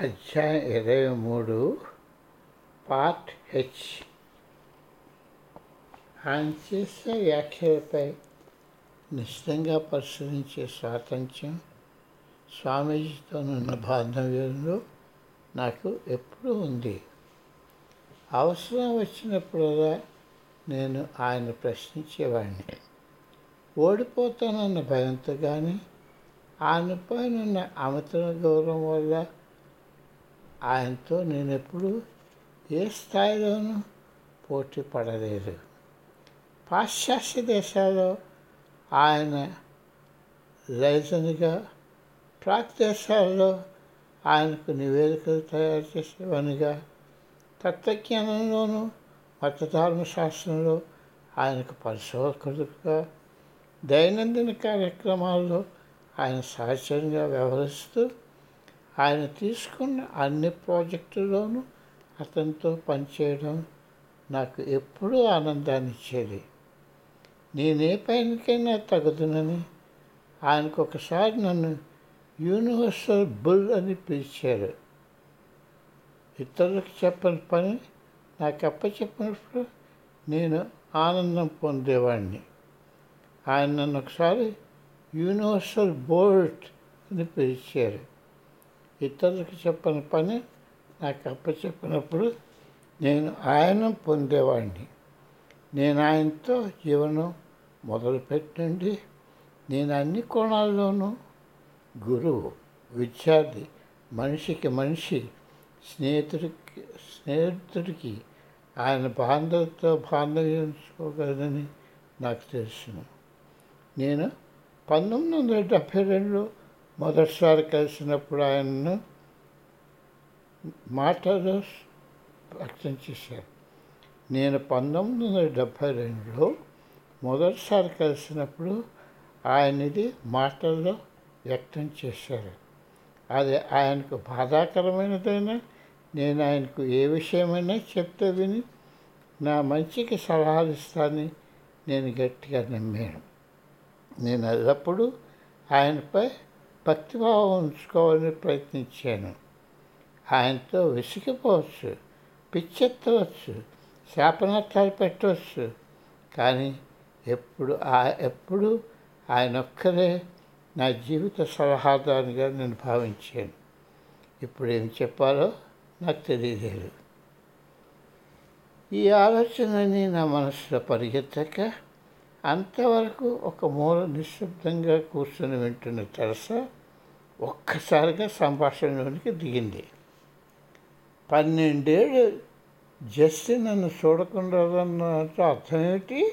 అధ్యాయం ఇరవై మూడు పార్ట్ హెచ్. ఆయన చేసే వ్యాఖ్యలపై నిశ్చితంగా పరిశీలించే స్వాతంత్ర్యం స్వామీజీతోనున్న బాంధవ్యంలో నాకు ఎప్పుడూ ఉంది. అవసరం వచ్చినప్పుడల్లా నేను ఆయన ప్రశ్నించేవాడిని ఓడిపోతానన్న భయంతో కానీ ఆయనపైనున్న అమిత గౌరవం వల్ల ఆయనతో నేను ఎప్పుడు ఏ స్థాయిలోనూ పోటీ పడలేదు. పాశ్చాత్య దేశాల్లో ఆయన లైజన్గా ప్రాక్ దేశాల్లో ఆయనకు నివేదికలు తయారు చేసేవనిగా తత్వజ్ఞానంలోనూ మతధర్మ శాస్త్రంలో ఆయనకు పరిశోధకుడుగా దైనందిన కార్యక్రమాల్లో ఆయన సహచరంగా వ్యవహరిస్తూ ఆయన తీసుకున్న అన్ని ప్రాజెక్టులోనూ అతనితో పనిచేయడం నాకు ఎప్పుడూ ఆనందాన్ని ఇచ్చేది. నేనే పైనకైనా తగుదునని ఆయనకు ఒకసారి నన్ను యూనివర్సల్ బుల్ అని పిలిచారు. ఇతరులకు చెప్పని పని నాకు అప్పచెప్పినప్పుడు నేను ఆనందం పొందేవాడిని ఆయన నన్ను ఒకసారి యూనివర్సల్ బోల్ట్ అని పిలిచారు. ఇతరులకు చెప్పని పని నాకు అప్పచెప్పినప్పుడు నేను ఆయన పొందేవాడిని నేను ఆయనతో జీవనం మొదలుపెట్టండి. నేను అన్ని కోణాల్లోనూ గురువు విద్యార్థి మనిషికి మనిషి స్నేహితుడికి స్నేహితుడికి ఆయన బాంధవులతో బాంధవ్యంచుకోగలదని నాకు తెలుసును. నేను పంతొమ్మిది వందల డెబ్భై రెండులో మొదటిసారి కలిసినప్పుడు ఆయనను మాటలో వ్యక్తం చేశారు. నేను పంతొమ్మిది వందల డెబ్భై రెండులో మొదటిసారి కలిసినప్పుడు ఆయనది మాటల్లో వ్యక్తం చేశారు. అది ఆయనకు బాధాకరమైనదైనా నేను ఆయనకు ఏ విషయమైనా చెప్తే విని నా మంచికి సలహాలు ఇస్తానని నేను గట్టిగా నమ్మాను. నేను ఎల్లప్పుడూ ఆయనపై భక్తిభావం ఉంచుకోవాలని ప్రయత్నించాను. ఆయనతో విసిగిపోవచ్చు పిచ్చెత్తవచ్చు శాపనార్థాలు పెట్టవచ్చు. కానీ ఎప్పుడు ఆ ఎప్పుడు ఆయన ఒక్కరే నా జీవిత సలహాదారునిగా నేను భావించాను. ఇప్పుడు ఏం చెప్పాలో నాకు తెలియలేదు. ఈ ఆలోచనని నా మనసులో పరిగెత్తక అంతవరకు ఒక మూల నిశ్శబ్దంగా కూర్చొని వింటున్న తెరస ఒక్కసారిగా సంభాషణలోనికి దిగింది. పన్నెండేళ్ళు జస్టిన్ నన్ను చూడకుండా అర్థం ఏమిటి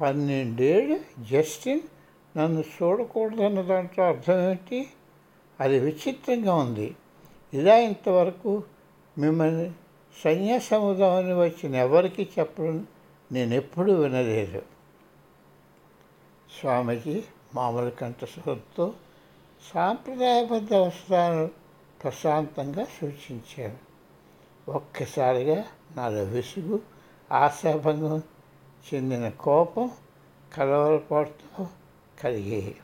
పన్నెండేళ్ళు జస్టిన్ నన్ను చూడకూడదన్న దాంట్లో అర్థం అది విచిత్రంగా ఉంది. ఇలా ఇంతవరకు మిమ్మల్ని సన్యాసముదామని వచ్చిన ఎవరికి చెప్పడం నేను ఎప్పుడూ వినలేదు. స్వామీజీ మామూలు కంఠస్వరంతో సాంప్రదాయబద్ధ వస్త్రాలను ప్రశాంతంగా సూచించారు. ఒక్కసారిగా నాలో విసుగు ఆశాభంగం చెందిన కోపం కలవరపాటుతో కలిగాయి.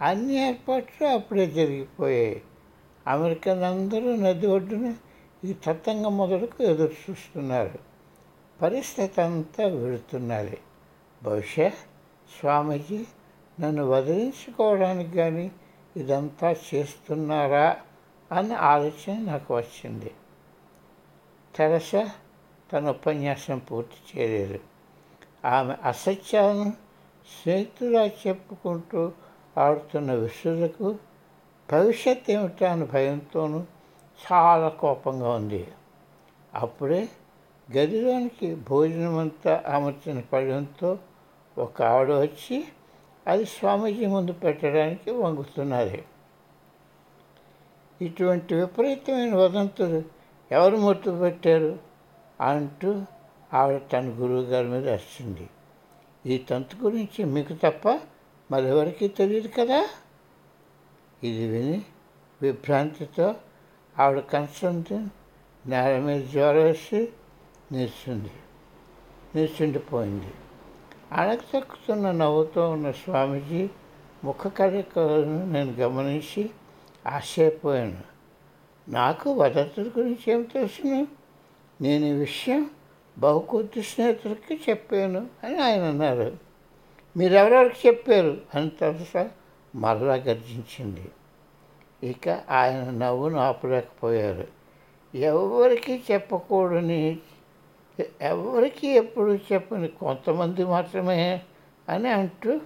అన్ని ఏర్పాట్లు అప్పుడే జరిగిపోయాయి. అమెరికన్ అందరూ నది ఒడ్డున ఈ తత్తంగ మొదలకు ఎదురు చూస్తున్నారు పరిస్థితి అంతా వెళుతున్నది. బహుశా స్వామీజీ నన్ను వదిలించుకోవడానికి కానీ ఇదంతా చేస్తున్నారా అనే ఆలోచన నాకు వచ్చింది. తెరస తన ఉపన్యాసం పూర్తి చేయలేదు. ఆమె అసత్యాలను స్నేహితులా చెప్పుకుంటూ ఆడుతున్న విసులకు భవిష్యత్ ఏమిటా అని భయంతోనూ చాలా కోపంగా ఉంది. అప్పుడే గదిలోనికి భోజనం అంతా అమర్చిన పళ్ళంతో ఒక ఆవిడ వచ్చి అది స్వామీజీ ముందు పెట్టడానికి వంగుతున్నది. ఇటువంటి విపరీతమైన వదంతులు ఎవరు మొట్టు పెట్టారు? అంటూ ఆవిడ తన గురువు గారి మీద వచ్చింది ఈ తంతు గురించి మీకు తప్ప మరెవరికి తెలియదు కదా? ఇది విని విభ్రాంతితో ఆవిడ కన్సంtin నేల మీద జ్వరేసి నిల్చుంది. నిల్చుండిపోయింది. అణగతక్కుతున్న నవ్వుతో ఉన్న స్వామీజీ ముఖ కదలికలను నేను గమనించి ఆశ్చర్యపోయాను. నాకు వదతుల గురించి ఏం తెలుసును? నేను ఈ విషయం బహుకొద్ది స్నేహితులకి చెప్పాను అని ఆయన అన్నారు. మీరెవరెవరికి చెప్పారు? అని తెలుసా మరలా గర్జించింది. ఇక ఆయన నవ్వును ఆపలేకపోయారు. ఎవరికి చెప్పకూడని ఎవరికి ఎప్పుడు చెప్పని కొంతమంది మాత్రమే అని అంటూ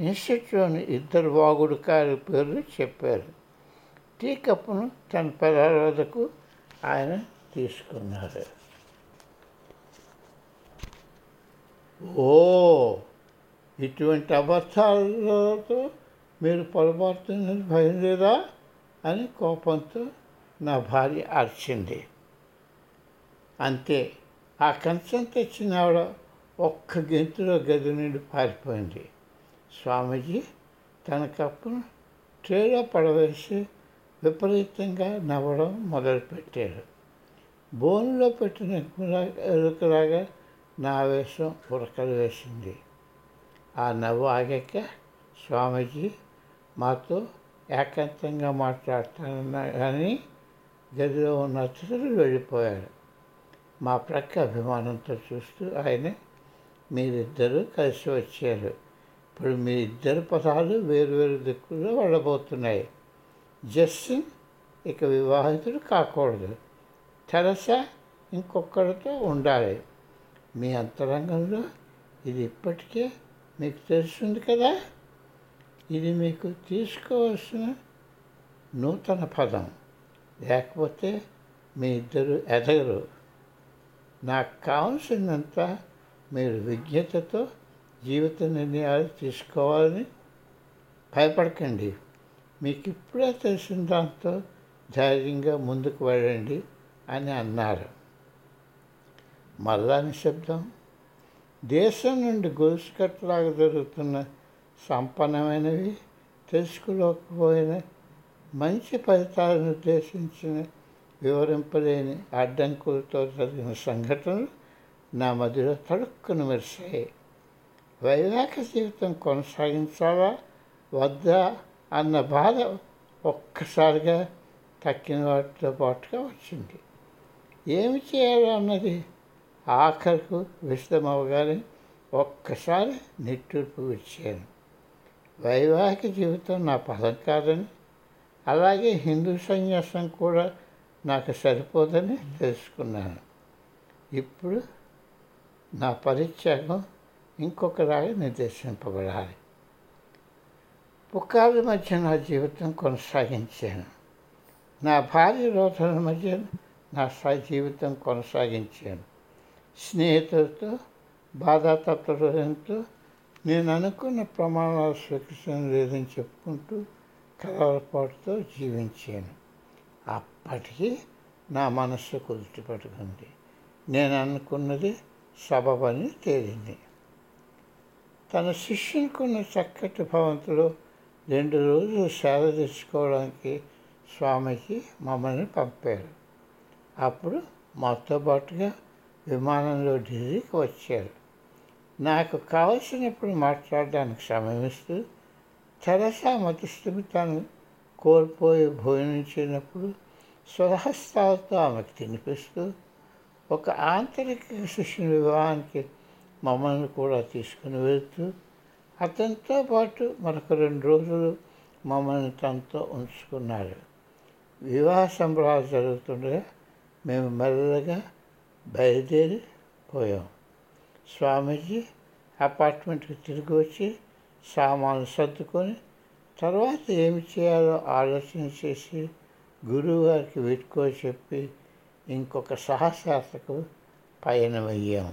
ఇన్స్టిట్యూట్లోని ఇద్దరు వాగుడు కారి పేర్లు చెప్పారు. టీ కప్పును తన పిల్లల వద్దకు ఆయన తీసుకున్నారు. ఓ ఇటువంటి అబద్ధాలతో మీరు పొరపాటుతున్నది భయం లేదా అని కోపంతో నా భార్య అరిచింది. అంతే. ఆ కంచం తెచ్చిన ఆవిడ ఒక్క గెంతులో గది నుండి పారిపోయింది స్వామీజీ తన కప్పును ట్రేలో పడవేసి విపరీతంగా నవ్వడం మొదలుపెట్టారు బోన్లో పెట్టిన ఎరుకలాగా నా వేషం ఉరకలు వేసింది ఆ నవ్వు ఆగాక స్వామీజీ మాతో ఏకాంతంగా మాట్లాడుతానన్నా కానీ గదిలో ఉన్న అతిథులు వెళ్ళిపోయారు మా ప్రక్క అభిమానంతో చూస్తూ ఆయన మీరిద్దరూ కలిసి వచ్చారు. ఇప్పుడు మీ ఇద్దరు పదాలు వేరువేరు దిక్కుల్లో వెళ్ళబోతున్నాయి. జస్టిన్ ఇక వివాహితుడు కాకూడదు. తెరసా ఇంకొకరితో ఉండాలి. మీ అంతరంగంలో ఇది ఇప్పటికే మీకు తెలుస్తుంది కదా? ఇది మీకు తీసుకోవాల్సిన నూతన పదం. లేకపోతే మీ ఇద్దరు ఎదగరు. నాకు కావాల్సిందంత మీరు విజ్ఞతతో జీవిత నిర్ణయాలు తీసుకోవాలని భయపడకండి. మీకు ఇప్పుడే తెలిసిన దాంతో ధైర్యంగా ముందుకు వెళ్ళండి అని అన్నారు. మళ్ళా నిశ్శబ్దం. దేశం నుండి గొలుసుకట్టలాగా జరుగుతున్న సంపన్నమైనవి తెలుసుకోలేకపోయిన మంచి ఫలితాలను ఉద్దేశించిన వివరింపలేని అడ్డంకులతో జరిగిన సంఘటనలు నా మధ్యలో తడుక్కును మెరిశాయి. వైవాహిక జీవితం కొనసాగించాలా? వద్దా? అన్న బాధ ఒక్కసారిగా తక్కిన వాటితో పాటుగా వచ్చింది. ఏమి చేయాలో అన్నది ఆఖరుకు విశదమవగానే ఒక్కసారి నిట్టూర్పు విడిచాను. వైవాహిక జీవితం నా పదం కాదని అలాగే హిందూ సన్యాసం కూడా నాకు సరిపోదని తెలుసుకున్నాను. ఇప్పుడు నా పరిత్యాగం ఇంకొకలాగా నిర్దేశింపబడాలి. పుకార్ల మధ్య నా జీవితం కొనసాగించాను. నా భార్య రోధన మధ్య నా స జీవితం కొనసాగించాను. స్నేహితులతో బాధాతత్వ హృదయంతో నేను అనుకున్న ప్రమాణాలు స్వీకరించడం లేదని చెప్పుకుంటూ కలవరపాటుతో జీవించాను. అప్పటికీ నా మనస్సు కుదుటపడుకుంది నేను అనుకున్నది సబబని తేలింది. తన శిష్యునికున్న చక్కటి భవంతులు రెండు రోజులు సేవ తెచ్చుకోవడానికి స్వామికి మమ్మల్ని పంపారు. అప్పుడు మాతో పాటుగా విమానంలో ఢిల్లీకి వచ్చారు. నాకు కావలసినప్పుడు మాట్లాడడానికి సమయమిస్తూ ఇస్తూ తెరసా మతిస్థిమితాన్ని కోల్పోయి భోజనించినప్పుడు స్వహస్తాలతో ఆమెకు తినిపిస్తూ ఒక ఆంతరిక శిష్యుని వివాహానికి మమ్మల్ని కూడా తీసుకుని వెళ్తూ అతనితో పాటు మరొక రెండు రోజులు మమ్మల్ని తనతో ఉంచుకున్నారు. వివాహ సంబరాలు జరుగుతుండగా మేము మెల్లగా బయలుదేరి పోయాం. స్వామీజీ అపార్ట్మెంట్కి తిరిగి వచ్చి సామాను సర్దుకొని తర్వాత ఏమి చేయాలో ఆలోచన చేసి గురువుగారికి గారికి చెప్పి ఇంకొక సాహసాతకు పయనమయ్యాము